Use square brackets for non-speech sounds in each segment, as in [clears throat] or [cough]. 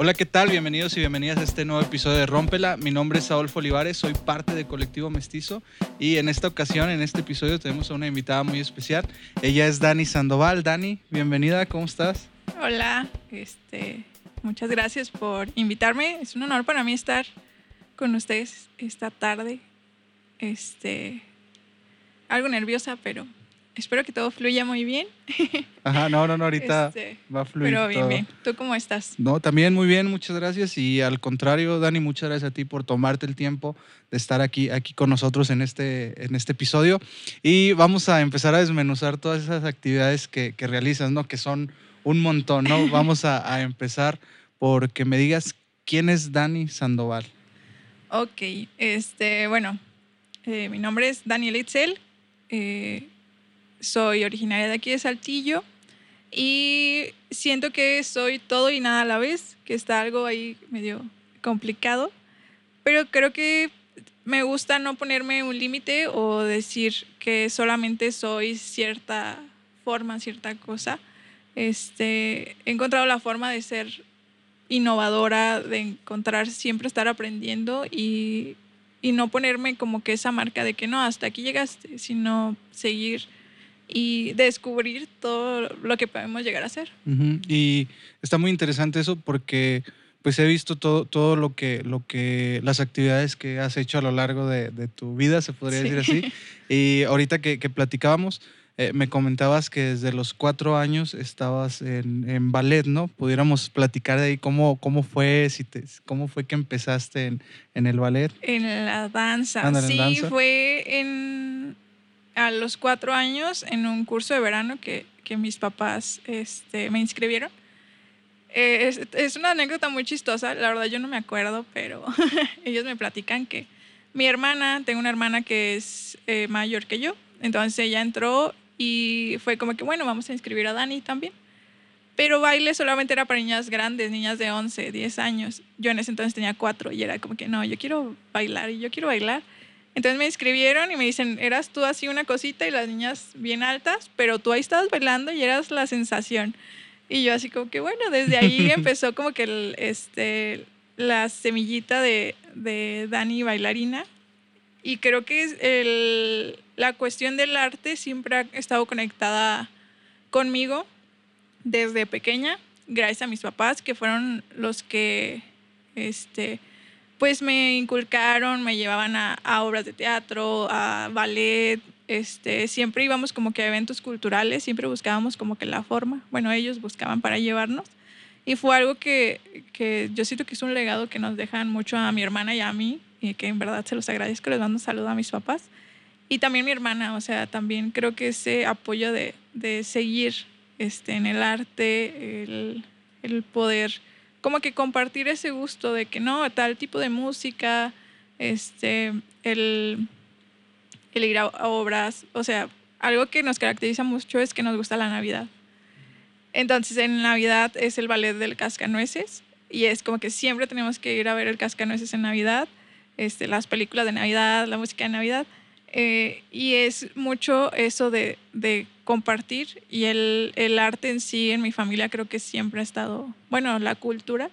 Hola, ¿qué tal? Bienvenidos y bienvenidas a este nuevo episodio de Rómpela. Mi nombre es Adolfo Olivares, soy parte de Colectivo Mestizo y en esta ocasión, en este episodio, tenemos a una invitada muy especial. Ella es Dani Sandoval. Dani, bienvenida, ¿cómo estás? Hola, este, muchas gracias por invitarme. Es un honor para mí estar con ustedes esta tarde. Este, algo nerviosa, pero espero que todo fluya muy bien. [laughs] Ajá, no, no, no, ahorita este, va a fluir. Pero bien, bien. ¿Tú cómo estás? No, también muy bien, muchas gracias. Y al contrario, Dani, muchas gracias a ti por tomarte el tiempo de estar aquí, aquí con nosotros en este, en este episodio. Y vamos a empezar a desmenuzar todas esas actividades que, que realizas, ¿no? Que son un montón, ¿no? [laughs] Vamos a, a empezar por que me digas quién es Dani Sandoval. Ok, este, bueno, eh, mi nombre es Daniel Itzel. Eh, soy originaria de aquí de Saltillo y siento que soy todo y nada a la vez, que está algo ahí medio complicado, pero creo que me gusta no ponerme un límite o decir que solamente soy cierta forma, cierta cosa. Este, he encontrado la forma de ser innovadora, de encontrar, siempre estar aprendiendo y, y no ponerme como que esa marca de que no, hasta aquí llegaste, sino seguir y descubrir todo lo que podemos llegar a hacer. Y está muy interesante eso porque pues he visto todo, todo lo, que, lo que, las actividades que has hecho a lo largo de, de tu vida, se podría decir así. Y ahorita que, que platicábamos, eh, me comentabas que desde los cuatro años estabas en, en, ballet, ¿no? Pudiéramos platicar de ahí cómo, cómo fue, si te, cómo fue que empezaste en, en el ballet. En la danza. sí, fue en a los cuatro años en un curso de verano que, que mis papás este, me inscribieron. Eh, es, es, una anécdota muy chistosa, la verdad yo no me acuerdo, pero [laughs] ellos me platican que mi hermana, tengo una hermana que es eh, mayor que yo, entonces ella entró y fue como que, bueno, vamos a inscribir a Dani también. Pero baile solamente era para niñas grandes, niñas de 11, 10 años. Yo en ese entonces tenía 4 y era como que, no, yo quiero bailar y yo quiero bailar. Entonces me inscribieron y me dicen, eras tú así una cosita y las niñas bien altas, pero tú ahí estabas bailando y eras la sensación. Y yo así como que, bueno, desde ahí [laughs] empezó como que el, este, la semillita de, de Dani bailarina. Y creo que el, la cuestión del arte siempre ha estado conectada conmigo desde pequeña, gracias a mis papás, que fueron los que este, pues me inculcaron, me llevaban a, obras de teatro, a ballet, este, siempre íbamos como que a eventos culturales, siempre buscábamos como que la forma, bueno, ellos buscaban para llevarnos. Y fue algo que, que yo siento que es un legado que nos dejan mucho a mi hermana y a mí, y que en verdad se los agradezco, les mando un saludo a mis papás. Y también mi hermana, o sea, también creo que ese apoyo de, de seguir este, en el arte, el, el poder como que compartir ese gusto de que no, tal tipo de música, este, el, el ir a obras, o sea, algo que nos caracteriza mucho es que nos gusta la Navidad. Entonces en Navidad es el ballet del cascanueces y es como que siempre tenemos que ir a ver el cascanueces en Navidad, este, las películas de Navidad, la música de Navidad. Eh, y es mucho eso de, de compartir y el, el, arte en sí en mi familia creo que siempre ha estado, bueno, la cultura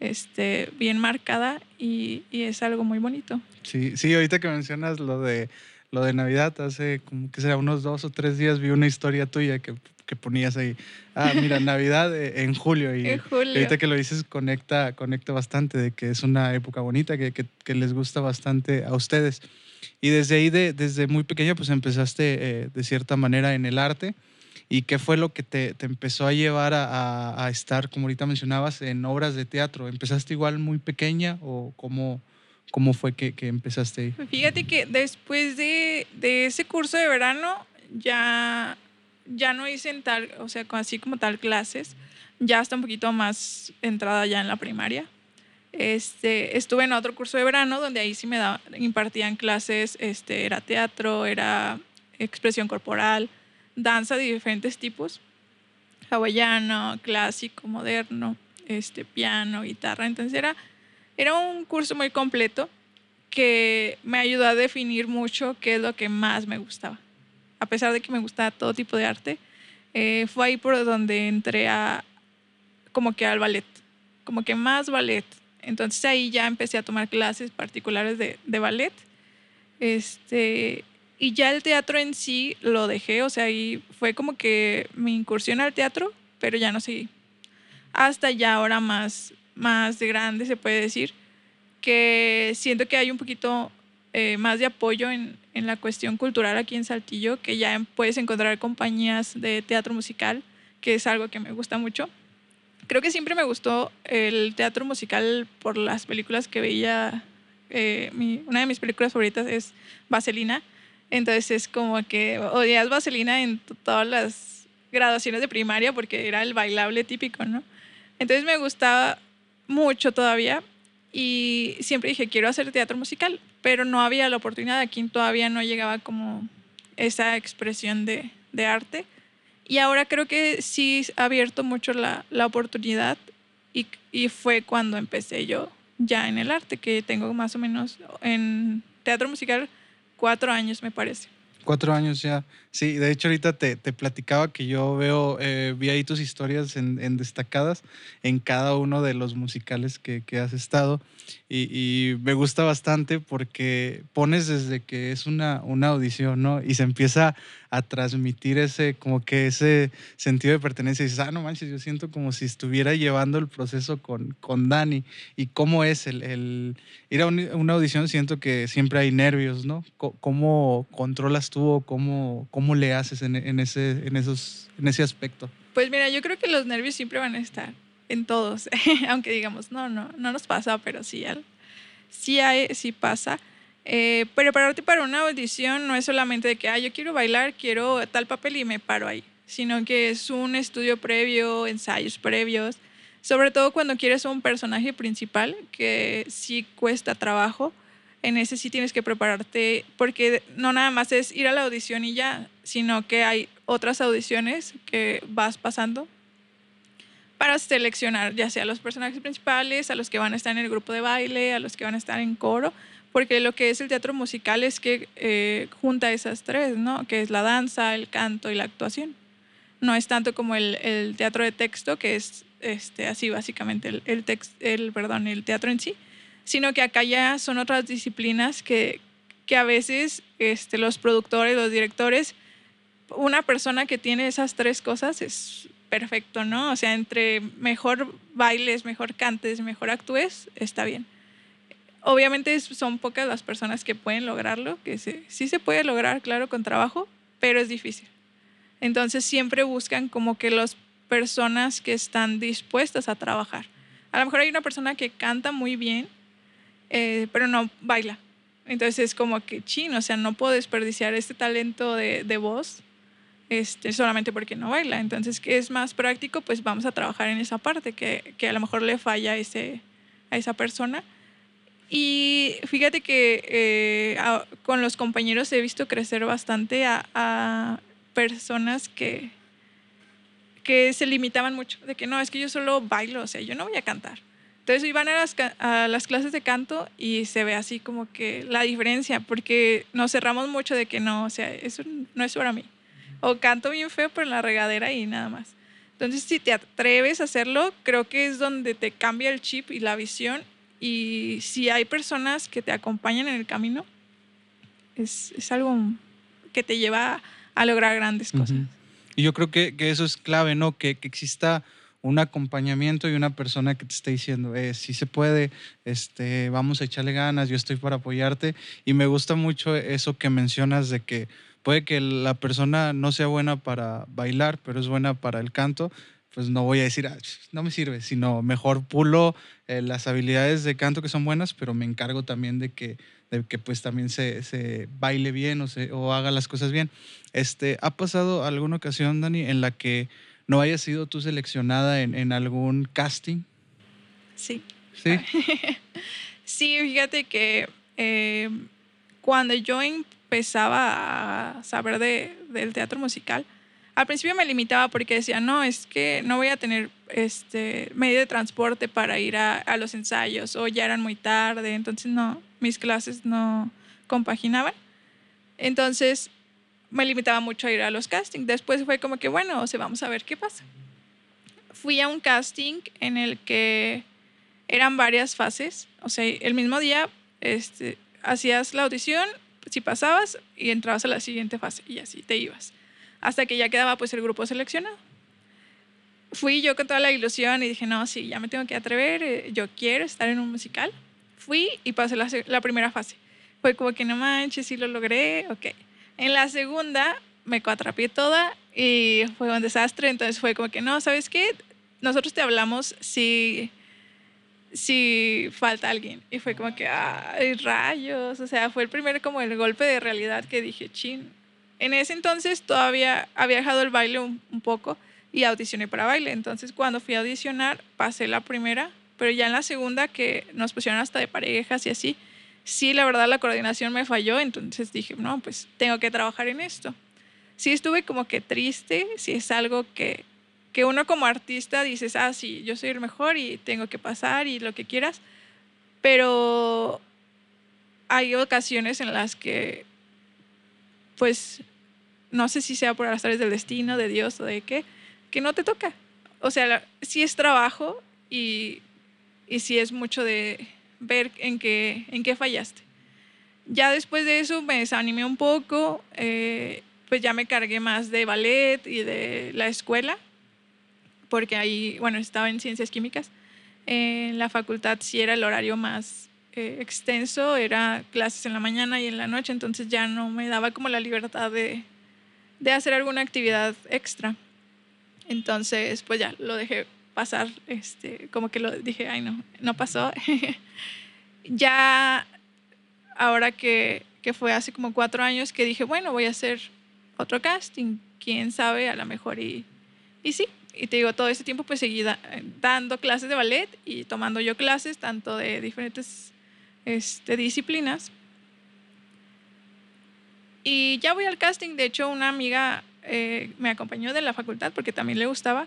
este, bien marcada y, y es algo muy bonito. Sí, sí, ahorita que mencionas lo de, lo de Navidad, hace como que sea unos dos o tres días vi una historia tuya que, que ponías ahí. Ah, mira, [laughs] Navidad eh, en julio. Y, en julio. ahorita que lo dices, conecta, conecta bastante de que es una época bonita, que, que, que les gusta bastante a ustedes. Y desde ahí, de, desde muy pequeña, pues empezaste eh, de cierta manera en el arte. ¿Y qué fue lo que te, te empezó a llevar a, a, estar, como ahorita mencionabas, en obras de teatro? ¿Empezaste igual muy pequeña o cómo, cómo fue que, que empezaste ahí? Fíjate que después de, de, ese curso de verano ya, ya no hice en tal, o sea, así como tal clases, ya está un poquito más entrada ya en la primaria. Este, estuve en otro curso de verano donde ahí sí me impartían clases, este, era teatro, era expresión corporal, danza de diferentes tipos, hawaiano, clásico, moderno, este, piano, guitarra. Entonces era, era un curso muy completo que me ayudó a definir mucho qué es lo que más me gustaba. A pesar de que me gustaba todo tipo de arte, eh, fue ahí por donde entré a, como que al ballet como que más ballet. Entonces ahí ya empecé a tomar clases particulares de, ballet. Este, y ya el teatro en sí lo dejé, o sea, ahí fue como que mi incursión al teatro, pero ya no seguí. Hasta ya ahora más, más grande, se puede decir, que siento que hay un poquito eh, más de apoyo en, en, la cuestión cultural aquí en Saltillo, que ya puedes encontrar compañías de teatro musical, que es algo que me gusta mucho. Creo que siempre me gustó el teatro musical por las películas que veía. Eh, una de mis películas favoritas es Vaselina. Entonces es como que odias Vaselina en todas las graduaciones de primaria porque era el bailable típico, ¿no? Entonces me gustaba mucho todavía y siempre dije, quiero hacer teatro musical, pero no había la oportunidad, aquí todavía no llegaba como esa expresión de, de arte. Y ahora creo que sí ha abierto mucho la, la oportunidad y, y, fue cuando empecé yo ya en el arte, que tengo más o menos en teatro musical cuatro años, me parece. Cuatro años ya. Sí, de hecho ahorita te, te platicaba que yo veo, eh, vi ahí tus historias en, en, destacadas en cada uno de los musicales que, que has estado y, y, me gusta bastante porque pones desde que es una, una audición, ¿no? Y se empieza a transmitir ese, como que ese sentido de pertenencia. Y dices, ah, no manches, yo siento como si estuviera llevando el proceso con, con Dani. ¿Y cómo es el, el ir a una audición? Siento que siempre hay nervios, ¿no? ¿Cómo controlas tú cómo, cómo le haces en, en, ese, en, esos, en ese aspecto? Pues mira, yo creo que los nervios siempre van a estar en todos, [laughs] aunque digamos, no, no, no nos pasa, pero sí, sí, hay, sí pasa. Eh, prepararte para una audición no es solamente de que, ah, yo quiero bailar, quiero tal papel y me paro ahí, sino que es un estudio previo, ensayos previos, sobre todo cuando quieres un personaje principal, que sí cuesta trabajo. En ese sí tienes que prepararte, porque no nada más es ir a la audición y ya, sino que hay otras audiciones que vas pasando para seleccionar ya sea los personajes principales, a los que van a estar en el grupo de baile, a los que van a estar en coro porque lo que es el teatro musical es que eh, junta esas tres, ¿no? Que es la danza, el canto y la actuación. No es tanto como el, el teatro de texto, que es este, así básicamente el, el, el, perdón, el teatro en sí, sino que acá ya son otras disciplinas que, que a veces este, los productores, los directores, una persona que tiene esas tres cosas es perfecto, ¿no? O sea, entre mejor bailes, mejor cantes, mejor actúes, está bien obviamente son pocas las personas que pueden lograrlo, que sí se puede lograr, claro, con trabajo, pero es difícil. Entonces siempre buscan como que las personas que están dispuestas a trabajar. A lo mejor hay una persona que canta muy bien, eh, pero no baila. Entonces es como que chino, o sea, no puedo desperdiciar este talento de, de voz este, solamente porque no baila. Entonces, ¿qué es más práctico? Pues vamos a trabajar en esa parte que, que a lo mejor le falla ese, a esa persona y fíjate que eh, con los compañeros he visto crecer bastante a, personas que, que se limitaban mucho, de que no, es que yo solo bailo, o sea, yo no voy a cantar. Entonces iban a las, a las clases de canto y se ve así como que la diferencia, porque nos cerramos mucho de que no, o sea, eso no es para mí. O canto bien feo por la regadera y nada más. Entonces, si te atreves a hacerlo, creo que es donde te cambia el chip y la visión y si hay personas que te acompañan en el camino, es, es algo que te lleva a lograr grandes cosas. Y yo creo que, que, eso es clave, ¿no? Que, que, exista un acompañamiento y una persona que te esté diciendo, eh, si se puede, este, vamos a echarle ganas, yo estoy para apoyarte. Y me gusta mucho eso que mencionas de que puede que la persona no sea buena para bailar, pero es buena para el canto pues no voy a decir, ah, no me sirve, sino mejor pulo eh, las habilidades de canto que son buenas, pero me encargo también de que, de que pues también se, se baile bien o, se, o haga las cosas bien. Este, ¿Ha pasado alguna ocasión, Dani, en la que no hayas sido tú seleccionada en, en algún casting? Sí. Sí. [laughs] sí, fíjate que eh, cuando yo empezaba a saber de, del teatro musical, al principio me limitaba porque decía, no, es que no voy a tener este medio de transporte para ir a, los ensayos o ya eran muy tarde, entonces no, mis clases no compaginaban. Entonces me limitaba mucho a ir a los castings. Después fue como que, bueno, o vamos a ver qué pasa. Fui a un casting en el que eran varias fases. O sea, el mismo día este, hacías la audición, si pasabas y entrabas a la siguiente fase y así te ibas. Hasta que ya quedaba pues el grupo seleccionado. Fui yo con toda la ilusión y dije, no, sí, ya me tengo que atrever, eh, yo quiero estar en un musical. Fui y pasé la, primera fase. Fue como que no manches, sí lo logré, ok. En la segunda me cuatrapié toda y fue un desastre, entonces fue como que no, ¿sabes qué? Nosotros te hablamos si si falta alguien. Y fue como que, ay, rayos. O sea, fue el primer como el golpe de realidad que dije, chin. En ese entonces todavía había dejado el baile un, poco y audicioné para baile. Entonces cuando fui a audicionar pasé la primera, pero ya en la segunda que nos pusieron hasta de parejas y así, sí, la verdad la coordinación me falló. Entonces dije, no, pues tengo que trabajar en esto. Sí estuve como que triste, si es algo que que uno como artista dices, ah, sí, yo soy el mejor y tengo que pasar y lo que quieras, pero hay ocasiones en las que, pues, no sé si sea por las áreas del destino, de Dios o de qué, que no te toca. O sea, sí es trabajo y, y sí es mucho de ver en qué, en qué fallaste. Ya después de eso me desanimé un poco, eh, pues ya me cargué más de ballet y de la escuela porque ahí, bueno, estaba en ciencias químicas. En la facultad sí era el horario más eh, extenso, era clases en la mañana y en la noche, entonces ya no me daba como la libertad de, de hacer alguna actividad extra. Entonces, pues ya lo dejé pasar, este, como que lo dije, ay no, no pasó. [laughs] ya ahora que, que fue hace como cuatro años que dije, bueno, voy a hacer otro casting, quién sabe, a lo mejor y, y sí, y te digo, todo ese tiempo pues seguí dando clases de ballet y tomando yo clases tanto de diferentes este, disciplinas. Y ya voy al casting, de hecho una amiga eh, me acompañó de la facultad porque también le gustaba.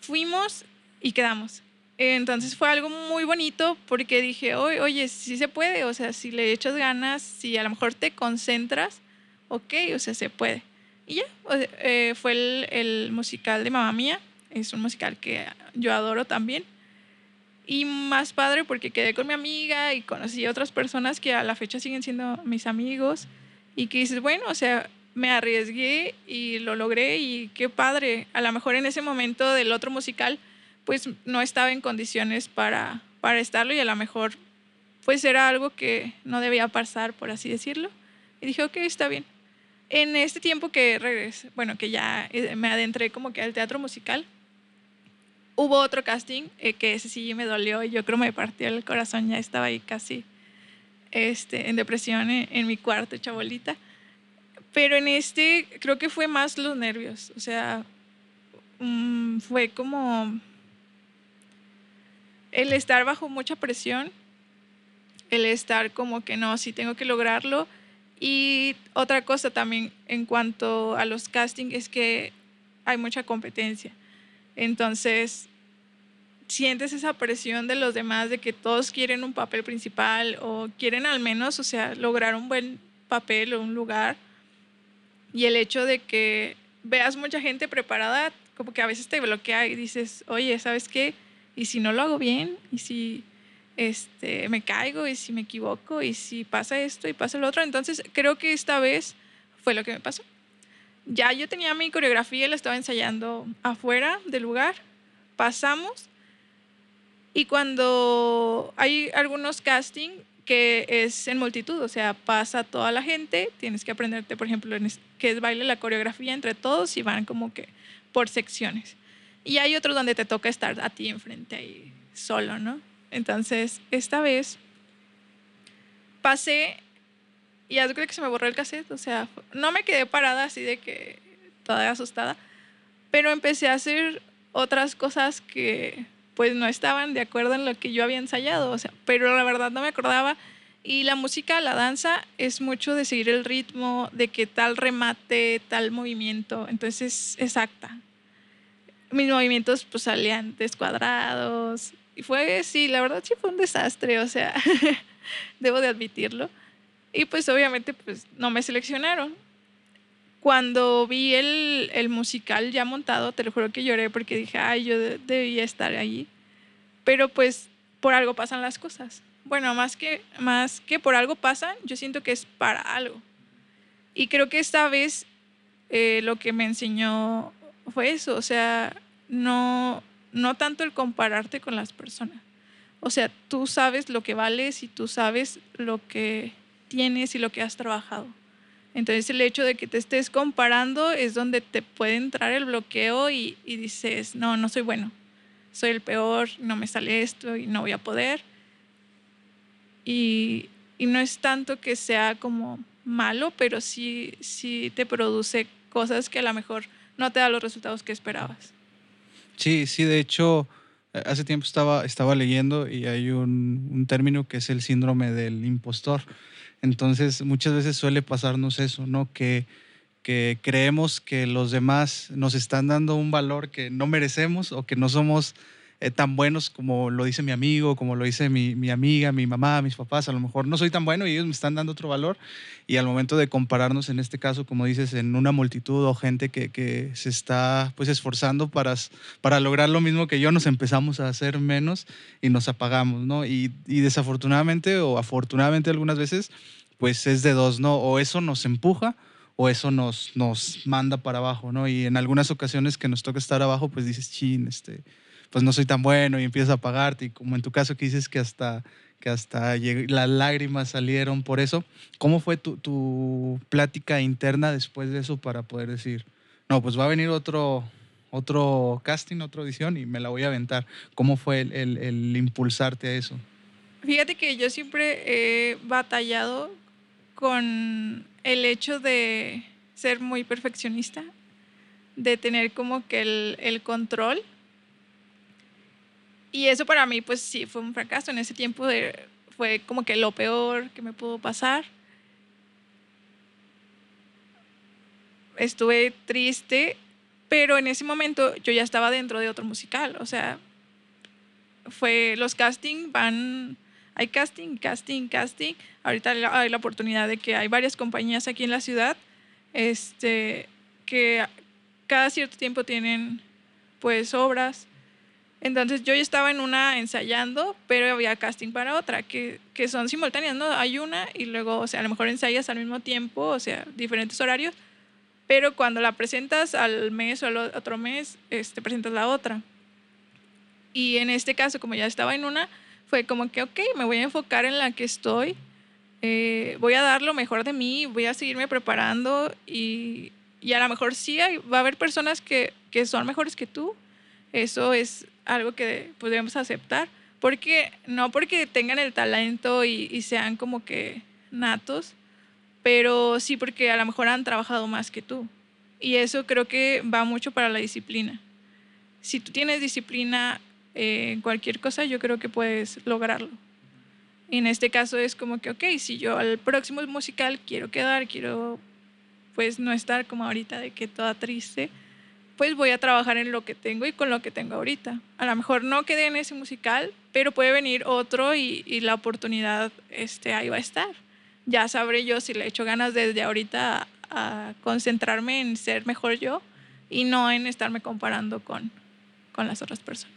Fuimos y quedamos. Entonces fue algo muy bonito porque dije, oye, sí se puede, o sea, si le echas ganas, si a lo mejor te concentras, ok, o sea, se puede. Y ya, eh, fue el, el, musical de Mamá Mía. Es un musical que yo adoro también. Y más padre porque quedé con mi amiga y conocí otras personas que a la fecha siguen siendo mis amigos. Y que dices, bueno, o sea, me arriesgué y lo logré y qué padre. A lo mejor en ese momento del otro musical, pues no estaba en condiciones para, para estarlo y a lo mejor pues era algo que no debía pasar, por así decirlo. Y dije, ok, está bien en este tiempo que regresé, bueno, que ya eh, me adentré como que al teatro musical, hubo otro casting eh, que ese sí me dolió y yo creo me partió el corazón, ya estaba ahí casi este, en depresión en, mi cuarto, chabolita. Pero en este creo que fue más los nervios, o sea, mm, fue como el estar bajo mucha presión, el estar como que no, sí tengo que lograrlo y otra cosa también en cuanto a los castings es que hay mucha competencia. Entonces, sientes esa presión de los demás de que todos quieren un papel principal o quieren al menos, o sea, lograr un buen papel o un lugar. Y el hecho de que veas mucha gente preparada, como que a veces te bloquea y dices, oye, ¿sabes qué? ¿Y si no lo hago bien? ¿Y si este, me caigo y si me equivoco y si pasa esto y pasa lo otro. Entonces creo que esta vez fue lo que me pasó. Ya yo tenía mi coreografía, la estaba ensayando afuera del lugar, pasamos y cuando hay algunos casting que es en multitud, o sea, pasa toda la gente, tienes que aprenderte, por ejemplo, que es baile la coreografía entre todos y van como que por secciones. Y hay otros donde te toca estar a ti enfrente ahí solo, ¿no? Entonces, esta vez pasé y ya creo que se me borró el cassette, o sea, no me quedé parada así de que toda asustada, pero empecé a hacer otras cosas que pues no estaban de acuerdo en lo que yo había ensayado, o sea, pero la verdad no me acordaba. Y la música, la danza, es mucho de seguir el ritmo, de que tal remate, tal movimiento, entonces es exacta. Mis movimientos pues salían descuadrados, y fue, sí, la verdad sí fue un desastre, o sea, [laughs] debo de admitirlo. Y pues obviamente pues no me seleccionaron. Cuando vi el, el, musical ya montado, te lo juro que lloré porque dije, ay, yo debía estar allí. Pero pues por algo pasan las cosas. Bueno, más que, más que por algo pasan, yo siento que es para algo. Y creo que esta vez eh, lo que me enseñó fue eso, o sea, no, no tanto el compararte con las personas. O sea, tú sabes lo que vales y tú sabes lo que tienes y lo que has trabajado. Entonces el hecho de que te estés comparando es donde te puede entrar el bloqueo y, y dices, no, no soy bueno, soy el peor, no me sale esto y no voy a poder. Y, y no es tanto que sea como malo, pero sí, sí te produce cosas que a lo mejor no te da los resultados que esperabas. Sí, sí, de hecho, hace tiempo estaba, estaba leyendo y hay un, un término que es el síndrome del impostor. Entonces, muchas veces suele pasarnos eso, ¿no? Que, creemos que los demás nos están dando un valor que no merecemos o que no somos eh, tan buenos como lo dice mi amigo, como lo dice mi, mi, amiga, mi mamá, mis papás. A lo mejor no soy tan bueno y ellos me están dando otro valor. Y al momento de compararnos, en este caso, como dices, en una multitud o gente que, que se está pues esforzando para, para lograr lo mismo que yo, nos empezamos a hacer menos y nos apagamos, ¿no? Y, y desafortunadamente o afortunadamente algunas veces, pues es de dos, ¿no? O eso nos empuja o eso nos, nos manda para abajo, ¿no? Y en algunas ocasiones que nos toca estar abajo, pues dices, chin, este, pues no soy tan bueno y empiezas a apagarte y como en tu caso que dices que hasta que hasta las lágrimas salieron por eso. ¿Cómo fue tu, tu, plática interna después de eso para poder decir, no, pues va a venir otro, otro casting, otra audición y me la voy a aventar? ¿Cómo fue el, el, el impulsarte a eso? Fíjate que yo siempre he batallado con el hecho de ser muy perfeccionista, de tener como que el, el control y eso para mí, pues sí, fue un fracaso. En ese tiempo fue como que lo peor que me pudo pasar. Estuve triste, pero en ese momento yo ya estaba dentro de otro musical. O sea, fue los casting van, hay casting, casting, casting. Ahorita hay la oportunidad de que hay varias compañías aquí en la ciudad, este, que cada cierto tiempo tienen pues obras entonces yo ya estaba en una ensayando, pero había casting para otra, que, que, son simultáneas, ¿no? Hay una y luego, o sea, a lo mejor ensayas al mismo tiempo, o sea, diferentes horarios, pero cuando la presentas al mes o al otro mes, este, presentas la otra. Y en este caso, como ya estaba en una, fue como que, ok, me voy a enfocar en la que estoy, eh, voy a dar lo mejor de mí, voy a seguirme preparando y, y a lo mejor sí va a haber personas que, que son mejores que tú. Eso es algo que podríamos aceptar, porque no porque tengan el talento y, sean como que natos, pero sí porque a lo mejor han trabajado más que tú. Y eso creo que va mucho para la disciplina. Si tú tienes disciplina en cualquier cosa, yo creo que puedes lograrlo. Y en este caso es como que, ok, si yo al próximo musical quiero quedar, quiero pues no estar como ahorita de que toda triste, pues voy a trabajar en lo que tengo y con lo que tengo ahorita. A lo mejor no quedé en ese musical, pero puede venir otro y, la oportunidad este, ahí va a estar. Ya sabré yo si le echo ganas desde ahorita a, concentrarme en ser mejor yo y no en estarme comparando con, con las otras personas.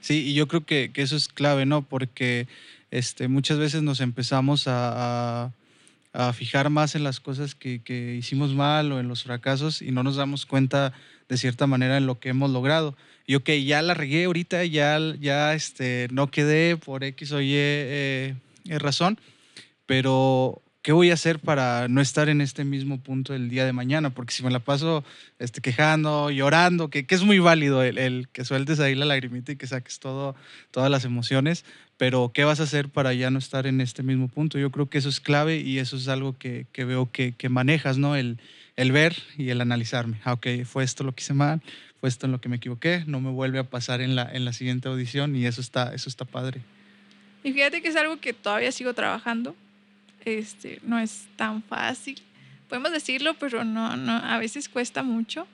Sí, y yo creo que, que, eso es clave, ¿no? Porque este, muchas veces nos empezamos a, a, fijar más en las cosas que, que, hicimos mal o en los fracasos y no nos damos cuenta de cierta manera en lo que hemos logrado. Y ok, ya la regué ahorita, ya, ya este, no quedé por X o Y eh, eh, razón, pero ¿qué voy a hacer para no estar en este mismo punto el día de mañana? Porque si me la paso este, quejando, llorando, que, que es muy válido el, el, que sueltes ahí la lagrimita y que saques todo, todas las emociones, pero ¿qué vas a hacer para ya no estar en este mismo punto? Yo creo que eso es clave y eso es algo que, que veo que, que manejas, ¿no? El, el ver y el analizarme. Ah, ok, fue esto lo que hice mal, fue esto en lo que me equivoqué, no me vuelve a pasar en la, en la siguiente audición y eso está, eso está padre. Y fíjate que es algo que todavía sigo trabajando. Este, no es tan fácil. Podemos decirlo, pero no, no, a veces cuesta mucho.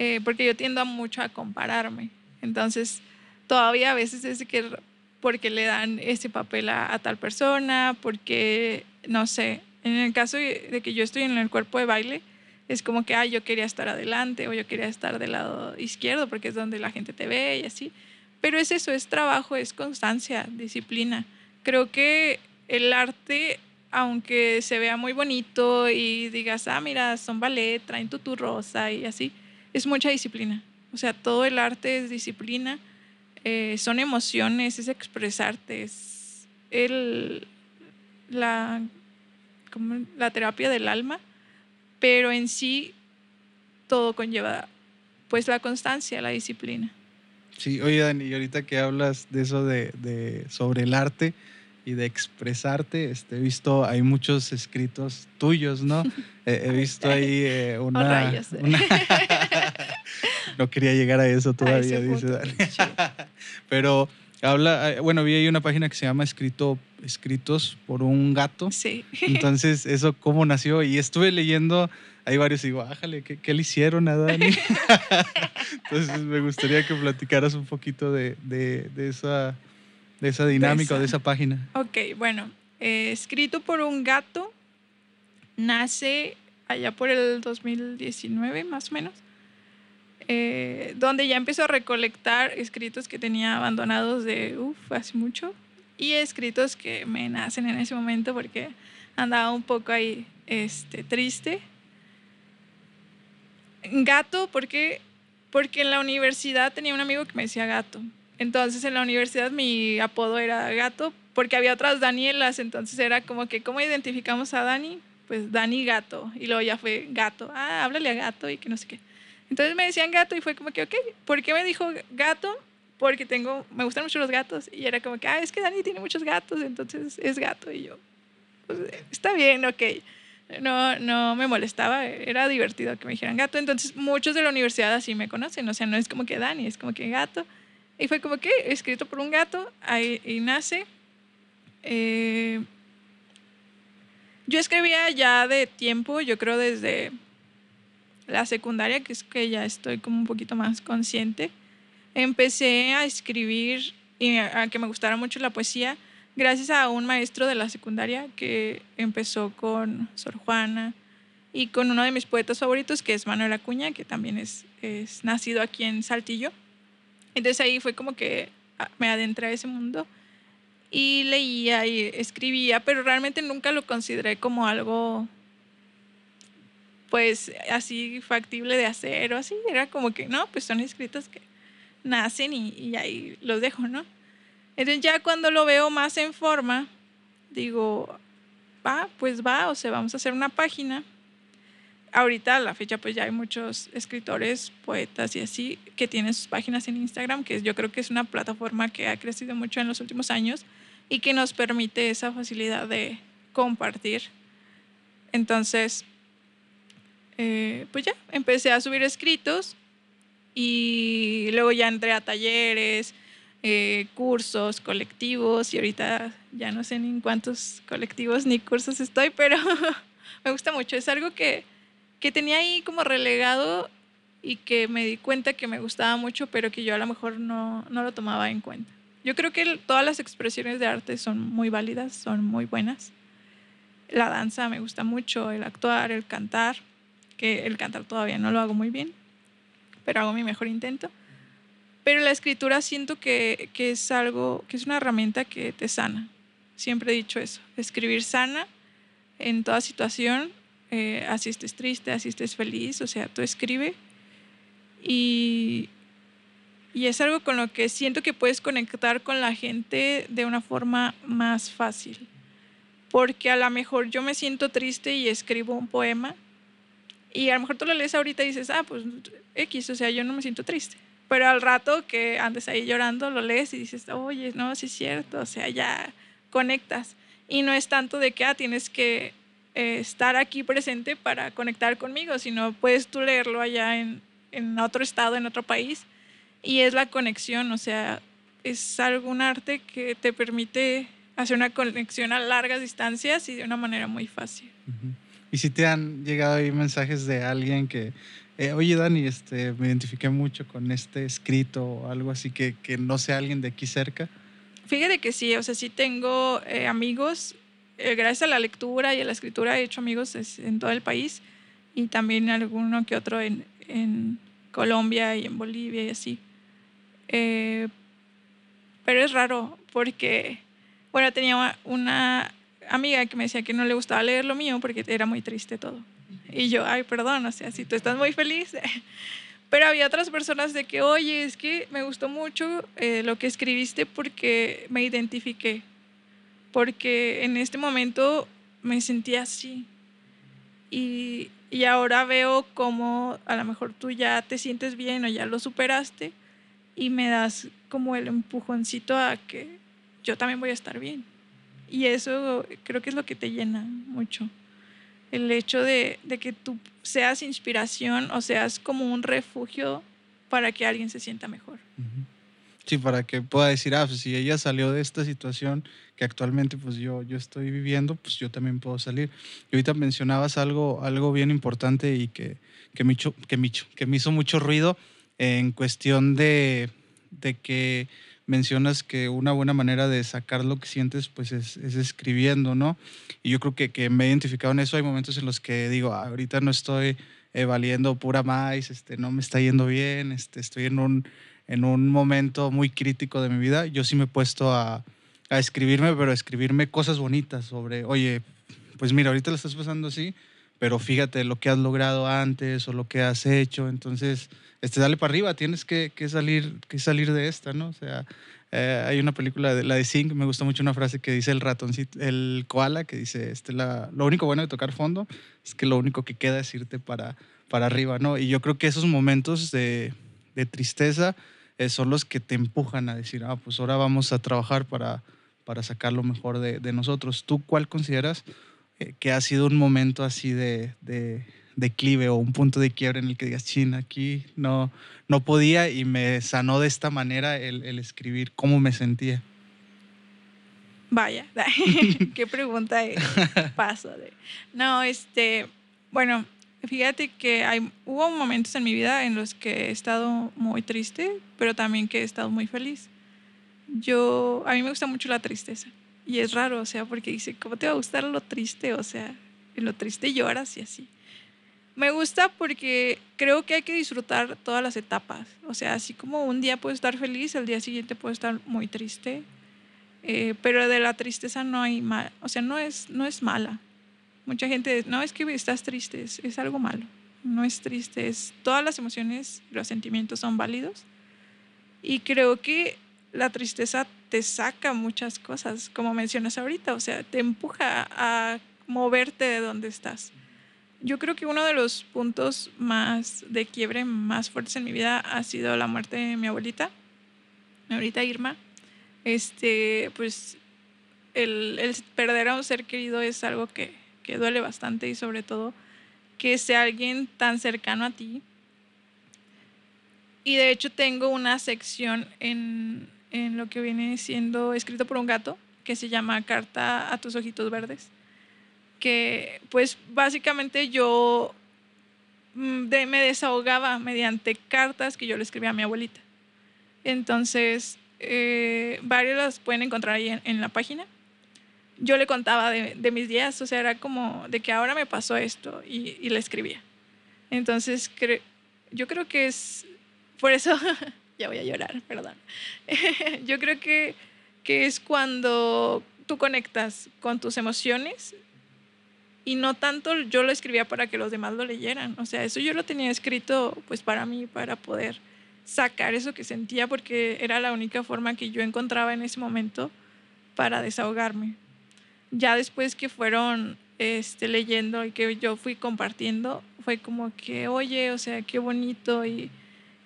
Eh, porque yo tiendo mucho a compararme. Entonces, todavía a veces es que porque le dan ese papel a, a tal persona, porque, no sé, en el caso de que yo estoy en el cuerpo de baile, es como que, ah, yo quería estar adelante o yo quería estar del lado izquierdo porque es donde la gente te ve y así. Pero es eso, es trabajo, es constancia, disciplina. Creo que el arte, aunque se vea muy bonito y digas, ah, mira, son ballet, traen tu rosa y así, es mucha disciplina. O sea, todo el arte es disciplina, eh, son emociones, es expresarte, es el, la, como la terapia del alma, pero en sí todo conlleva pues la constancia, la disciplina. Sí, oye Dani, y ahorita que hablas de eso de, de sobre el arte, y de expresarte. Este, he visto, hay muchos escritos tuyos, ¿no? [laughs] he visto ahí eh, una... Eh. [laughs] [laughs] no quería llegar a eso todavía, dice Dani. Pero habla, eh, bueno, vi ahí una página que se llama Escrito, Escritos por un gato. Sí. [laughs] Entonces, ¿eso cómo nació? Y estuve leyendo, hay varios y digo, ájale, ¿qué, ¿qué, le hicieron a Dani? [laughs] Entonces, me gustaría que platicaras un poquito de, de, de esa de esa dinámica, de esa, página. Ok, bueno, eh, escrito por un gato, nace allá por el 2019 más o menos, eh, donde ya empezó a recolectar escritos que tenía abandonados de, uff, hace mucho, y escritos que me nacen en ese momento porque andaba un poco ahí este, triste. Gato, porque porque en la universidad tenía un amigo que me decía gato. Entonces en la universidad mi apodo era Gato porque había otras Danielas, entonces era como que, ¿cómo identificamos a Dani? Pues Dani Gato. Y luego ya fue Gato. Ah, háblale a Gato y que no sé qué. Entonces me decían Gato y fue como que, ok, ¿por qué me dijo Gato? Porque tengo, me gustan mucho los gatos. Y era como que, ah, es que Dani tiene muchos gatos, entonces es gato. Y yo, pues, está bien, ok. No, no me molestaba, era divertido que me dijeran gato. Entonces muchos de la universidad así me conocen, o sea, no es como que Dani, es como que gato. Y fue como que, escrito por un gato, ahí, nace. Eh, yo escribía ya de tiempo, yo creo desde la secundaria, que es que ya estoy como un poquito más consciente. Empecé a escribir y a que me gustara mucho la poesía gracias a un maestro de la secundaria que empezó con Sor Juana y con uno de mis poetas favoritos, que es Manuel Acuña, que también es, es nacido aquí en Saltillo. Entonces ahí fue como que ah, me adentré a ese mundo y leía y escribía, pero realmente nunca lo consideré como algo pues así factible de hacer o así. Era como que no, pues son escritos que nacen y, ahí los dejo, ¿no? Entonces ya cuando lo veo más en forma, digo, va, pues va, o sea, vamos a hacer una página ahorita a la fecha pues ya hay muchos escritores, poetas y así que tienen sus páginas en Instagram, que yo creo que es una plataforma que ha crecido mucho en los últimos años y que nos permite esa facilidad de compartir. Entonces, eh, pues ya, empecé a subir escritos y luego ya entré a talleres, eh, cursos, colectivos y ahorita ya no sé ni en cuántos colectivos ni cursos estoy, pero [laughs] me gusta mucho. Es algo que que tenía ahí como relegado y que me di cuenta que me gustaba mucho, pero que yo a lo mejor no, no lo tomaba en cuenta. Yo creo que todas las expresiones de arte son muy válidas, son muy buenas. La danza me gusta mucho, el actuar, el cantar, el cantar todavía no lo hago muy bien, pero hago mi mejor intento. Pero la escritura siento que, que es algo, que es una herramienta que te sana. Siempre he dicho eso, escribir sana en toda situación eh, así estés triste, así estés feliz, o sea, tú escribe y, y es algo con lo que siento que puedes conectar con la gente de una forma más fácil. Porque a lo mejor yo me siento triste y escribo un poema y a lo mejor tú lo lees ahorita y dices, ah, pues X, o sea, yo no me siento triste. Pero al rato que andes ahí llorando, lo lees y dices, oye, no, sí es cierto, o sea, ya conectas. Y no es tanto de que, ah, tienes que eh, estar aquí presente para conectar conmigo, sino puedes tú leerlo allá en, en otro estado, en otro país, y es la conexión, o sea, es algún arte que te permite hacer una conexión a largas distancias y de una manera muy fácil. Y si te han llegado ahí mensajes de alguien que, eh, oye Dani, este, me identifiqué mucho con este escrito o algo así que, que no sea alguien de aquí cerca. Fíjate que sí, o sea, sí tengo eh, amigos eh, gracias a la lectura y a la escritura he hecho amigos en todo el país y también alguno que otro en, en Colombia y en Bolivia y así. Eh, pero es raro porque, bueno, tenía una amiga que me decía que no le gustaba leer lo mío porque era muy triste todo. Y yo, ay, perdón, o si tú estás muy feliz. [laughs] Pero había otras personas de que, oye, es que me gustó mucho eh, lo que escribiste porque me identifiqué. Porque en este momento me sentía así. Y, y ahora veo como a lo mejor tú ya te sientes bien o ya lo superaste y me das como el empujoncito a que yo también voy a estar bien. Y eso creo que es lo que te llena mucho. El hecho de, de que tú seas inspiración o seas como un refugio para que alguien se sienta mejor. Sí, para que pueda decir, ah, pues si ella salió de esta situación que actualmente pues yo, yo estoy viviendo, pues yo también puedo salir. Y ahorita mencionabas algo, algo bien importante y que, que, me, que, me, que me hizo mucho ruido en cuestión de, de que mencionas que una buena manera de sacar lo que sientes pues es, escribiendo, ¿no? Y yo creo que, que, me he identificado en eso. Hay momentos en los que digo, ah, ahorita no estoy eh, valiendo pura más, este, no me está yendo bien, este, estoy en un, en un momento muy crítico de mi vida. Yo sí me he puesto a, a escribirme, pero a escribirme cosas bonitas sobre, oye, pues mira, ahorita lo estás pasando así, pero fíjate lo que has logrado antes o lo que has hecho. Entonces, este, dale para arriba, tienes que, que, salir, que salir de esta, ¿no? O sea, eh, hay una película, de, la de Zinc, me gusta mucho una frase que dice el ratoncito, el koala, que dice, este, la, lo único bueno de tocar fondo es que lo único que queda es irte para, para arriba, ¿no? Y yo creo que esos momentos de, de tristeza eh, son los que te empujan a decir, ah, pues ahora vamos a trabajar para, para sacar lo mejor de, de nosotros. ¿Tú cuál consideras eh, que ha sido un momento así de, de declive o un punto de quiebre en el que digas, chin, aquí no, no podía y me sanó de esta manera el, el escribir cómo me sentía? Vaya, [laughs] qué pregunta es. [laughs] Paso de. No, este, bueno, fíjate que hay, hubo momentos en mi vida en los que he estado muy triste, pero también que he estado muy feliz. Yo, a mí me gusta mucho la tristeza. Y es raro, o sea, porque dice, ¿cómo te va a gustar lo triste? O sea, en lo triste lloras y así. Me gusta porque creo que hay que disfrutar todas las etapas. O sea, así como un día puedo estar feliz, el día siguiente puedo estar muy triste. Eh, pero de la tristeza no hay mal, o sea, no es, no es mala. Mucha gente dice, no, es que estás triste, es, es algo malo. No es triste, es todas las emociones, los sentimientos son válidos. Y creo que la tristeza te saca muchas cosas, como mencionas ahorita, o sea, te empuja a moverte de donde estás. Yo creo que uno de los puntos más de quiebre más fuertes en mi vida ha sido la muerte de mi abuelita, mi abuelita Irma. Este, pues el, perder a un ser querido es algo que duele bastante y sobre todo que sea alguien tan cercano a ti. Y de hecho tengo una sección en, en lo que viene siendo escrito por un gato que se llama Carta a tus ojitos verdes que pues básicamente yo mm, me desahogaba mediante cartas que yo le escribía a mi abuelita. Entonces, eh, las pueden encontrar ahí en, la página. Yo le contaba de, mis días, o sea, era como de que ahora me pasó esto y, y le escribía. Entonces, yo creo que es, por eso, [laughs] ya voy a llorar, perdón. [laughs] yo creo que, que es cuando tú conectas con tus emociones y no tanto yo lo escribía para que los demás lo leyeran, o sea, eso yo lo tenía escrito pues para mí, para poder sacar eso que sentía porque era la única forma que yo encontraba en ese momento para desahogarme. Ya después que fueron este, leyendo y que yo fui compartiendo, fue como que, oye, o sea, qué bonito y,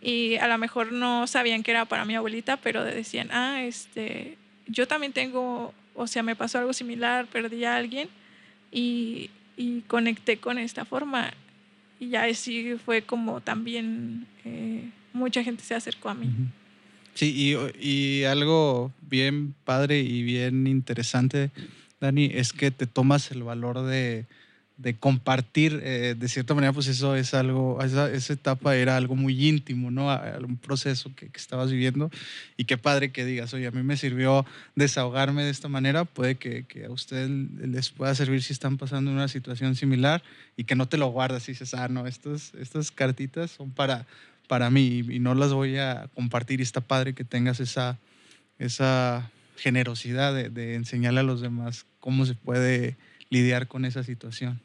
y a lo mejor no sabían que era para mi abuelita, pero decían, ah, este, yo también tengo, o sea, me pasó algo similar, perdí a alguien y, y conecté con esta forma. Y ya así fue como también eh, mucha gente se acercó a mí. Sí, y, y, algo bien padre y bien interesante, Dani, es que te tomas el valor de, de compartir, eh, de cierta manera, pues eso es algo, esa, esa, etapa era algo muy íntimo, ¿no? Un proceso que, que, estabas viviendo y qué padre que digas, oye, a mí me sirvió desahogarme de esta manera, puede que, que a ustedes les pueda servir si están pasando una situación similar y que no te lo guardas y dices, ah, no, estos, estas cartitas son para, para mí y no las voy a compartir y está padre que tengas esa, esa generosidad de, enseñarle a los demás cómo se puede lidiar con esa situación.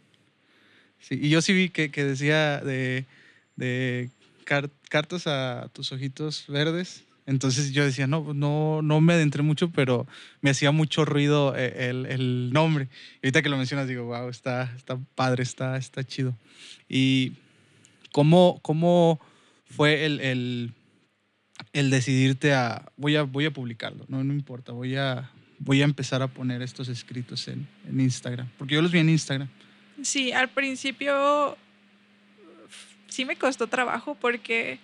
Sí, y yo sí vi que, decía de, cartas a tus ojitos verdes. Entonces yo decía, no, no, no me adentré mucho, pero me hacía mucho ruido eh, el, nombre. Y ahorita que lo mencionas, digo, wow, está, está padre, está, está chido. Y cómo, cómo fue el el decidirte a, voy a, voy a publicarlo, no, no importa, voy a, voy a empezar a poner estos escritos en, en Instagram, porque yo los vi en Instagram. Sí, al principio sí me costó trabajo porque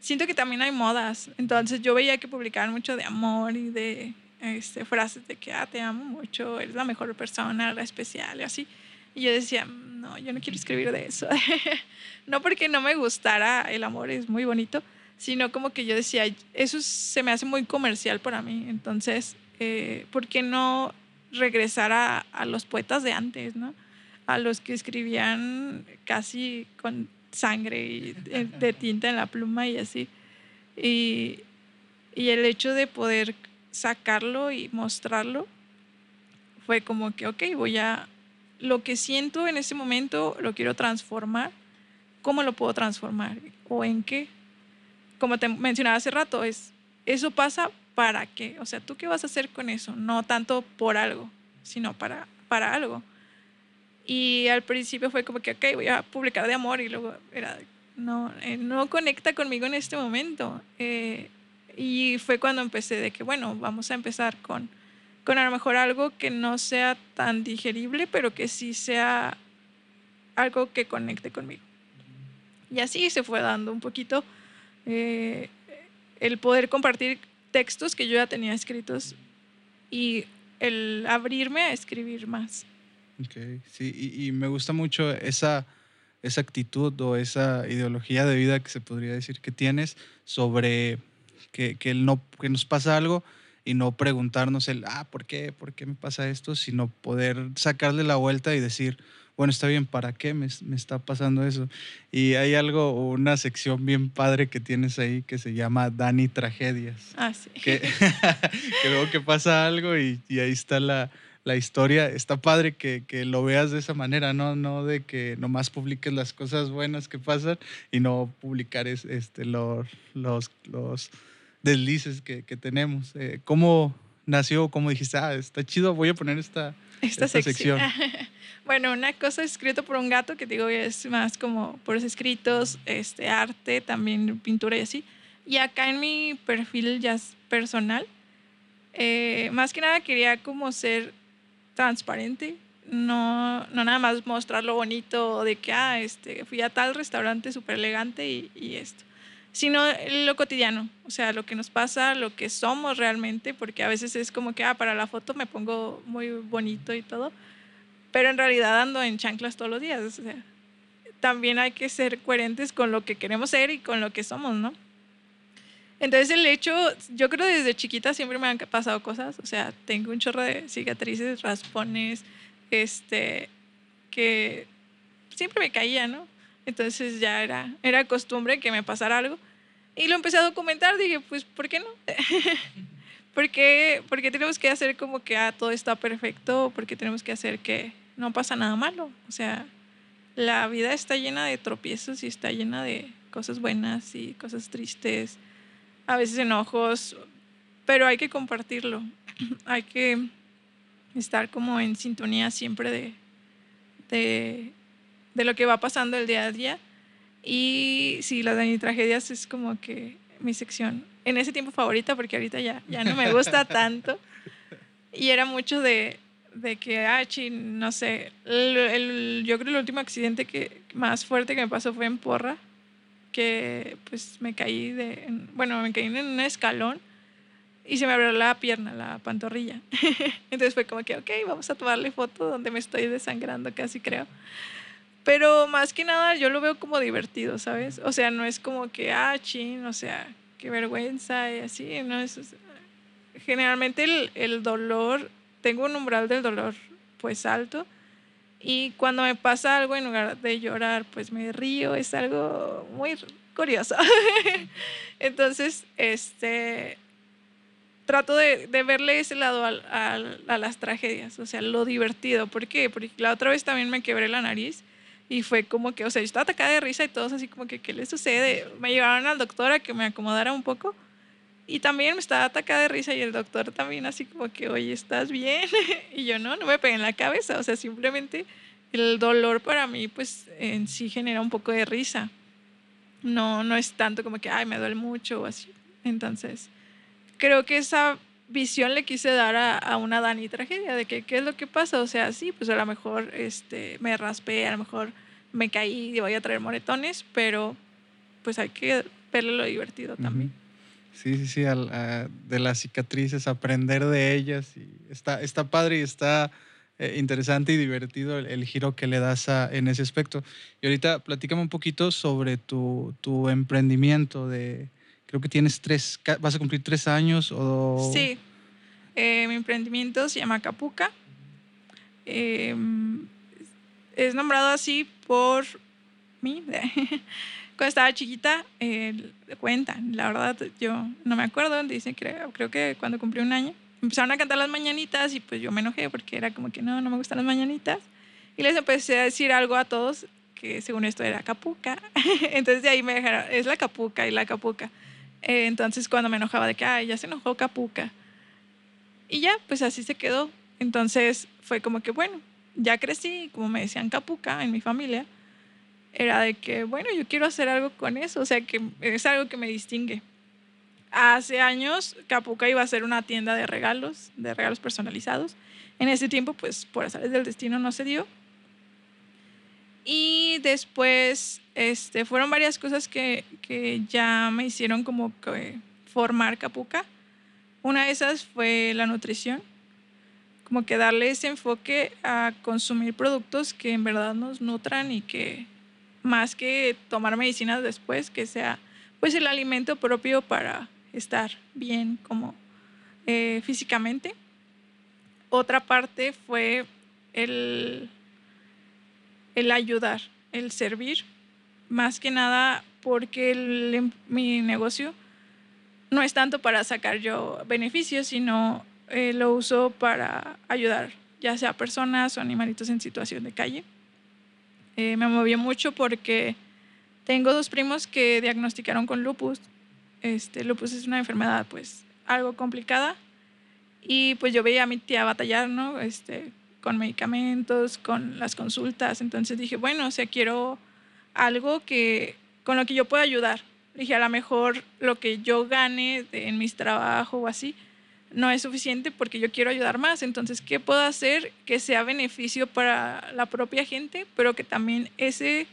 siento que también hay modas. Entonces yo veía que publicaban mucho de amor y de este, frases de que ah, te amo mucho, eres la mejor persona, la especial y así. Y yo decía, no, yo no quiero escribir de eso. [laughs] no porque no me gustara, el amor es muy bonito, sino como que yo decía, eso se me hace muy comercial para mí, entonces, eh, ¿por qué no regresar a, a, los poetas de antes, ¿no? A los que escribían casi con sangre y de, tinta en la pluma y así. Y, y el hecho de poder sacarlo y mostrarlo fue como que, ok, voy a, lo que siento en ese momento lo quiero transformar. ¿Cómo lo puedo transformar? ¿O en qué? como te mencionaba hace rato, es, eso pasa para qué, o sea, ¿tú qué vas a hacer con eso? No tanto por algo, sino para, para algo. Y al principio fue como que, ok, voy a publicar de amor y luego era, no, eh, no conecta conmigo en este momento. Eh, y fue cuando empecé de que, bueno, vamos a empezar con, con a lo mejor algo que no sea tan digerible, pero que sí sea algo que conecte conmigo. Y así se fue dando un poquito eh, el poder compartir textos que yo ya tenía escritos y el abrirme a escribir más. Ok, sí, y, me gusta mucho esa, esa actitud o esa ideología de vida que se podría decir que tienes sobre que, que, no, que nos pasa algo y no preguntarnos el, ah, ¿por qué? ¿Por qué me pasa esto? Sino poder sacarle la vuelta y decir, bueno, está bien, ¿para qué me, me, está pasando eso? Y hay algo, una sección bien padre que tienes ahí que se llama Dani Tragedias. Ah, sí. Que, [laughs] que luego que pasa algo y, y ahí está la, la, historia. Está padre que, que, lo veas de esa manera, ¿no? No de que nomás publiques las cosas buenas que pasan y no publicar este, los, los, los deslices que, que tenemos. Eh, ¿Cómo nació? ¿Cómo dijiste, ah, está chido, voy a poner esta, esta, sección? [laughs] Bueno, una cosa escrito por un gato, que digo es más como por los escritos, este, arte, también pintura y así. Y acá en mi perfil ya personal, eh, más que nada quería como ser transparente, no, no nada más mostrar lo bonito de que, ah, este, fui a tal restaurante súper elegante y, y esto, sino lo cotidiano, o sea, lo que nos pasa, lo que somos realmente, porque a veces es como que, ah, para la foto me pongo muy bonito y todo, pero en realidad ando en chanclas todos los días. O sea, también hay que ser coherentes con lo que queremos ser y con lo que somos, ¿no? Entonces el hecho, yo creo desde chiquita siempre me han pasado cosas, o sea, tengo un chorro de cicatrices, raspones, este, que siempre me caía, ¿no? Entonces ya era, era costumbre que me pasara algo. Y lo empecé a documentar, dije, pues, ¿por qué no? [laughs] ¿Por qué, porque tenemos que hacer como que ah, todo está perfecto? porque tenemos que hacer que no pasa nada malo. O sea, la vida está llena de tropiezos y está llena de cosas buenas y cosas tristes, a veces enojos, pero hay que compartirlo. [clears throat] hay que estar como en sintonía siempre de, de, de, lo que va pasando el día a día. Y sí, las Dani Tragedias es como que mi sección en ese tiempo favorita porque ahorita ya, ya no me gusta [laughs] tanto. Y era mucho de, de que, ah, no sé, el, yo creo que el último accidente que más fuerte que me pasó fue en Porra, que pues me caí de, bueno, me caí en un escalón y se me abrió la pierna, la pantorrilla. [laughs] Entonces fue como que, ok, vamos a tomarle foto donde me estoy desangrando casi creo. Pero más que nada yo lo veo como divertido, ¿sabes? O sea, no es como que, ah, chin, o sea, qué vergüenza y así, ¿no? Es, generalmente el, el dolor tengo un umbral del dolor pues alto y cuando me pasa algo en lugar de llorar pues me río, es algo muy curioso. [laughs] Entonces, este trato de, de, verle ese lado a, a, las tragedias, o sea, lo divertido. ¿Por qué? Porque la otra vez también me quebré la nariz y fue como que, o sea, yo estaba atacada de risa y todos así como que, ¿qué le sucede? Me llevaron al doctor a que me acomodara un poco y también me estaba atacada de risa y el doctor también así como que, oye, ¿estás bien? [laughs] y yo no, no me pegué en la cabeza, o sea, simplemente el dolor para mí pues en sí genera un poco de risa. No, no es tanto como que, ay, me duele mucho o así. Entonces, creo que esa visión le quise dar a, una Dani tragedia, de que qué es lo que pasa, o sea, sí, pues a lo mejor este, me raspé, a lo mejor me caí y voy a traer moretones, pero pues hay que verle lo divertido también. Sí, sí, sí, de las cicatrices, aprender de ellas. Y está, está padre y está eh, interesante y divertido el, giro que le das en ese aspecto. Y ahorita platícame un poquito sobre tu, tu emprendimiento de, creo que tienes tres, vas a cumplir tres años o... Sí, eh, mi emprendimiento se llama Capuca. Em, es nombrado así por mí. [laughs] Cuando estaba chiquita, eh, cuentan, la verdad yo no me acuerdo, dice, creo, creo que cuando cumplí un año, empezaron a cantar las mañanitas y pues yo me enojé porque era como que no, no me gustan las mañanitas. Y les empecé a decir algo a todos que según esto era capuca. [laughs] Entonces de ahí me dijeron, es la capuca y la capuca. Eh, entonces cuando me enojaba de que, ay, ya se enojó capuca. Y ya, pues así se quedó. Entonces fue como que, bueno, ya crecí, como me decían capuca en mi familia, era de que, bueno, yo quiero hacer algo con eso, o sea, que es algo que me distingue. Hace años, Capuca iba a ser una tienda de regalos, de regalos personalizados. En ese tiempo, pues por azares del destino no se dio. Y después este, fueron varias cosas que, que ya me hicieron como que formar Capuca. Una de esas fue la nutrición, como que darle ese enfoque a consumir productos que en verdad nos nutran y que más que tomar medicinas después, que sea pues el alimento propio para estar bien como eh, físicamente. Otra parte fue el, el ayudar, el servir, más que nada porque em, mi negocio no es tanto para sacar yo beneficios, sino eh, lo uso para ayudar, ya sea personas o animalitos en situación de calle. Eh, me movió mucho porque tengo dos primos que diagnosticaron con lupus. Este, lupus es una enfermedad pues algo complicada y pues yo veía a mi tía batallar, ¿no? Este, con medicamentos, con las consultas. Entonces dije, bueno, o sea, quiero algo que, con lo que yo pueda ayudar. Dije, a lo mejor lo que yo gane en mis trabajos o así, no es suficiente porque yo quiero ayudar más. Entonces, ¿qué puedo hacer que sea beneficio para la propia gente, pero que también ese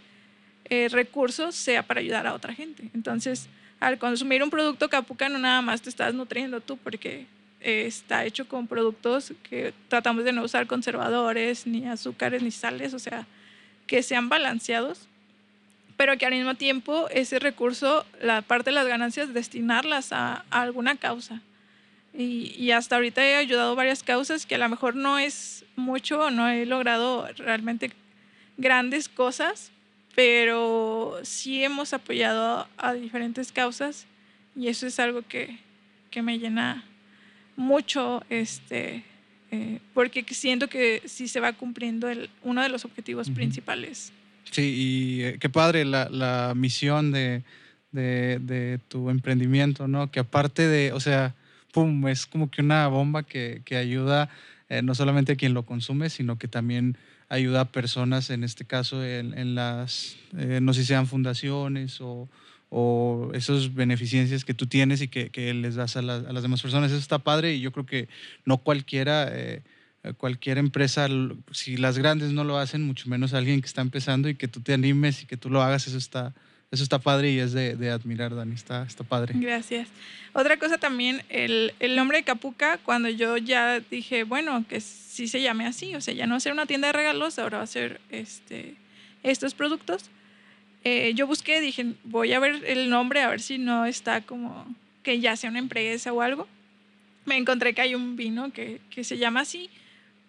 eh, recurso sea para ayudar a otra gente? Entonces, al consumir un producto Capuca, no nada más te estás nutriendo tú, porque eh, está hecho con productos que tratamos de no usar conservadores, ni azúcares, ni sales, o sea, que sean balanceados pero que al mismo tiempo ese recurso, la parte de las ganancias, destinarlas a alguna causa. Y, hasta ahorita he ayudado varias causas que a lo mejor no es mucho no he logrado realmente grandes cosas, pero sí hemos apoyado a, diferentes causas y eso es algo que, que me llena mucho, este, eh, porque siento que sí se va cumpliendo el, uno de los objetivos principales. Sí, y eh, qué padre la, la misión de, de, de, tu emprendimiento, ¿no? Que aparte de, o sea, pum, es como que una bomba que, que ayuda eh, no solamente a quien lo consume, sino que también ayuda a personas, en este caso, en, las, eh, no sé si sean fundaciones o, o esas beneficencias que tú tienes y que, que les das a, a, las demás personas. Eso está padre y yo creo que no cualquiera, eh, cualquier empresa, si las grandes no lo hacen, mucho menos alguien que está empezando y que tú te animes y que tú lo hagas, eso está, eso está padre y es de, admirar, Dani, está, está padre. Gracias. Otra cosa también, el, el, nombre de Capuca, cuando yo ya dije, bueno, que sí se llame así, o sea, ya no va a ser una tienda de regalos, ahora va a ser este, estos productos. Eh, yo busqué, dije, voy a ver el nombre, a ver si no está como que ya sea una empresa o algo. Me encontré que hay un vino que, que se llama así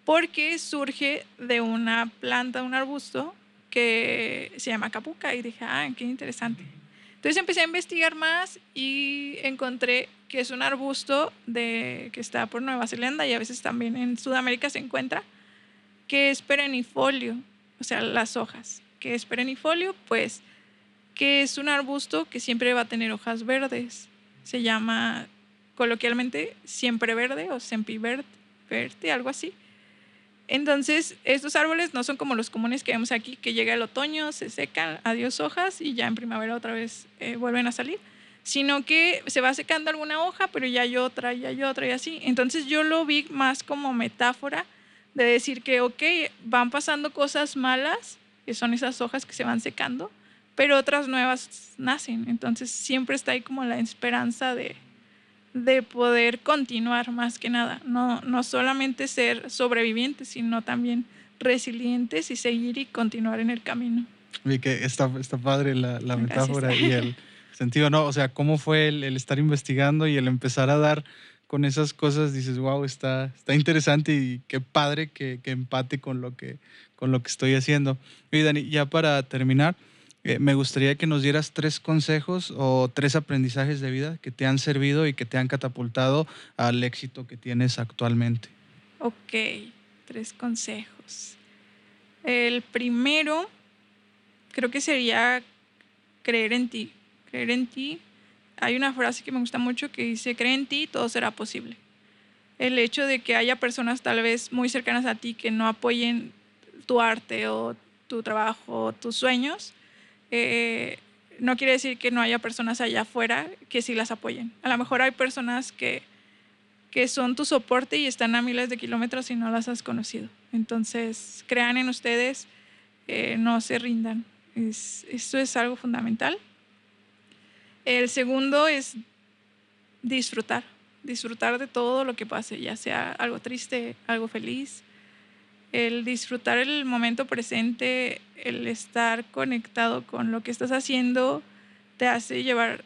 porque surge de una planta, un arbusto que se llama capuca y dije, ah, qué interesante. Entonces empecé a investigar más y encontré que es un arbusto de, que está por Nueva Zelanda y a veces también en Sudamérica se encuentra, que es perennifolio, o sea, las hojas. que es perennifolio? Pues que es un arbusto que siempre va a tener hojas verdes. Se llama coloquialmente siempre verde o sempiverde, verde, algo así. Entonces, estos árboles no son como los comunes que vemos aquí, que llega el otoño, se secan, adiós hojas y ya en primavera otra vez eh, vuelven a salir, sino que se va secando alguna hoja, pero ya hay otra, ya hay otra y así. Entonces yo lo vi más como metáfora de decir que, ok, van pasando cosas malas, que son esas hojas que se van secando, pero otras nuevas nacen. Entonces siempre está ahí como la esperanza de, de poder continuar más que nada, no, no solamente ser sobrevivientes, sino también resilientes y seguir y continuar en el camino. Vi que está, está padre la, la metáfora y el [laughs] sentido, ¿no? O sea, cómo fue el, el, estar investigando y el empezar a dar con esas cosas, dices, wow, está, está interesante y qué padre que, que empate con lo que, con lo que estoy haciendo. Y Dani, ya para terminar, me gustaría que nos dieras tres consejos o tres aprendizajes de vida que te han servido y que te han catapultado al éxito que tienes actualmente. Ok, tres consejos. El primero, creo que sería creer en ti. Creer en ti. Hay una frase que me gusta mucho que dice, cree en ti, todo será posible. El hecho de que haya personas tal vez muy cercanas a ti que no apoyen tu arte o tu trabajo o tus sueños, eh, no quiere decir que no haya personas allá afuera que sí las apoyen. A lo mejor hay personas que, que son tu soporte y están a miles de kilómetros y no las has conocido. Entonces, crean en ustedes, eh, no se rindan. Es, esto es algo fundamental. El segundo es disfrutar, disfrutar de todo lo que pase, ya sea algo triste, algo feliz, el disfrutar el momento presente, el estar conectado con lo que estás haciendo, te hace llevar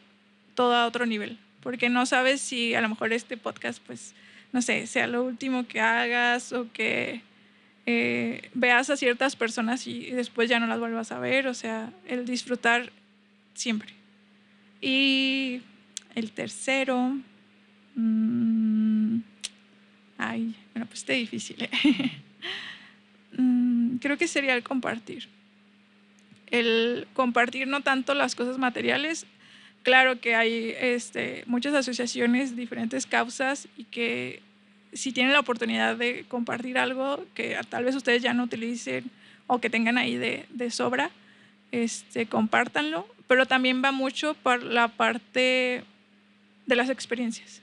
todo a otro nivel. Porque no sabes si a lo mejor este podcast, pues, no sé, sea lo último que hagas o que eh, veas a ciertas personas y después ya no las vuelvas a ver. O sea, el disfrutar siempre. Y el tercero. Mmm, ay, bueno, pues está difícil. ¿eh? [laughs] Mm, creo que sería el compartir. El compartir no tanto las cosas materiales. Claro que hay este, muchas asociaciones, diferentes causas y que si tienen la oportunidad de compartir algo que tal vez ustedes ya no utilicen o que tengan ahí de, de sobra, este, compártanlo, pero también va mucho por la parte de las experiencias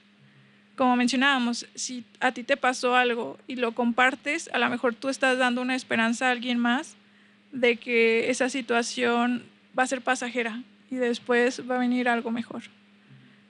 como mencionábamos, si a ti te pasó algo y lo compartes, a lo mejor tú estás dando una esperanza a alguien más de que esa situación va a ser pasajera y después va a venir algo mejor.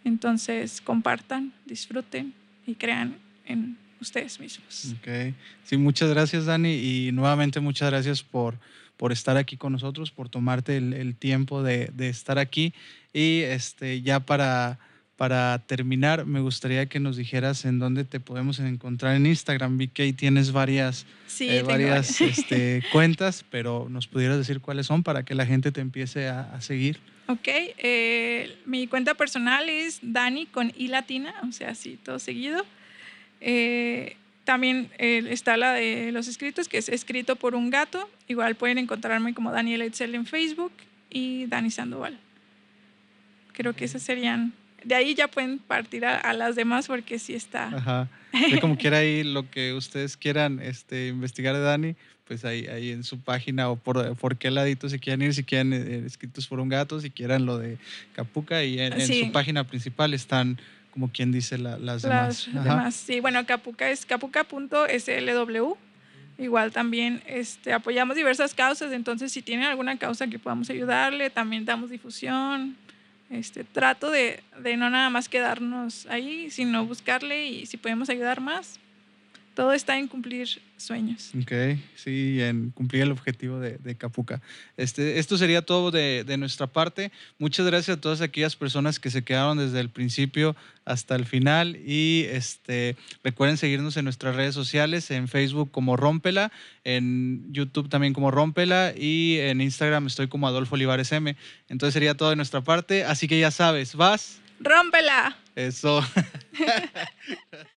Entonces, compartan, disfruten y crean en ustedes mismos. Ok. Sí, muchas gracias, Dani. Y nuevamente muchas gracias por, por estar aquí con nosotros, por tomarte el, el tiempo de, de, estar aquí. Y este, ya para para terminar, me gustaría que nos dijeras en dónde te podemos encontrar en Instagram. Vi que ahí tienes varias, eh, varias este, [laughs] cuentas, pero nos pudieras decir cuáles son para que la gente te empiece a, seguir. Ok, eh, mi cuenta personal es Dani con I latina, o sea, así todo seguido. Eh, también está la de los escritos, que es escrito por un gato. Igual pueden encontrarme como Daniel Etzel en Facebook y Dani Sandoval. Creo que esas serían de ahí ya pueden partir a, las demás porque sí está. Ajá. Como quiera ahí lo que ustedes quieran este, investigar de Dani, pues ahí, ahí en su página o por, por qué ladito se quieren ir, si quieren eh, escritos por un gato, si quieren lo de Capuca y en, su página principal están como quien dice las, las demás. Sí, bueno, Capuca es capuca.slw. Igual también este, apoyamos diversas causas, entonces si tienen alguna causa que podamos ayudarle, también damos difusión, este, trato de, de, no nada más quedarnos ahí, sino buscarle y si podemos ayudar más, todo está en cumplir sueños. Ok, sí, en cumplir el objetivo de, de Capuca. Este, esto sería todo de, de, nuestra parte. Muchas gracias a todas aquellas personas que se quedaron desde el principio hasta el final y este, recuerden seguirnos en nuestras redes sociales, en Facebook como Rómpela, en YouTube también como Rómpela y en Instagram estoy como Adolfo Olivares M. Entonces sería todo de nuestra parte, así que ya sabes, vas. Rómpela. Eso. [laughs]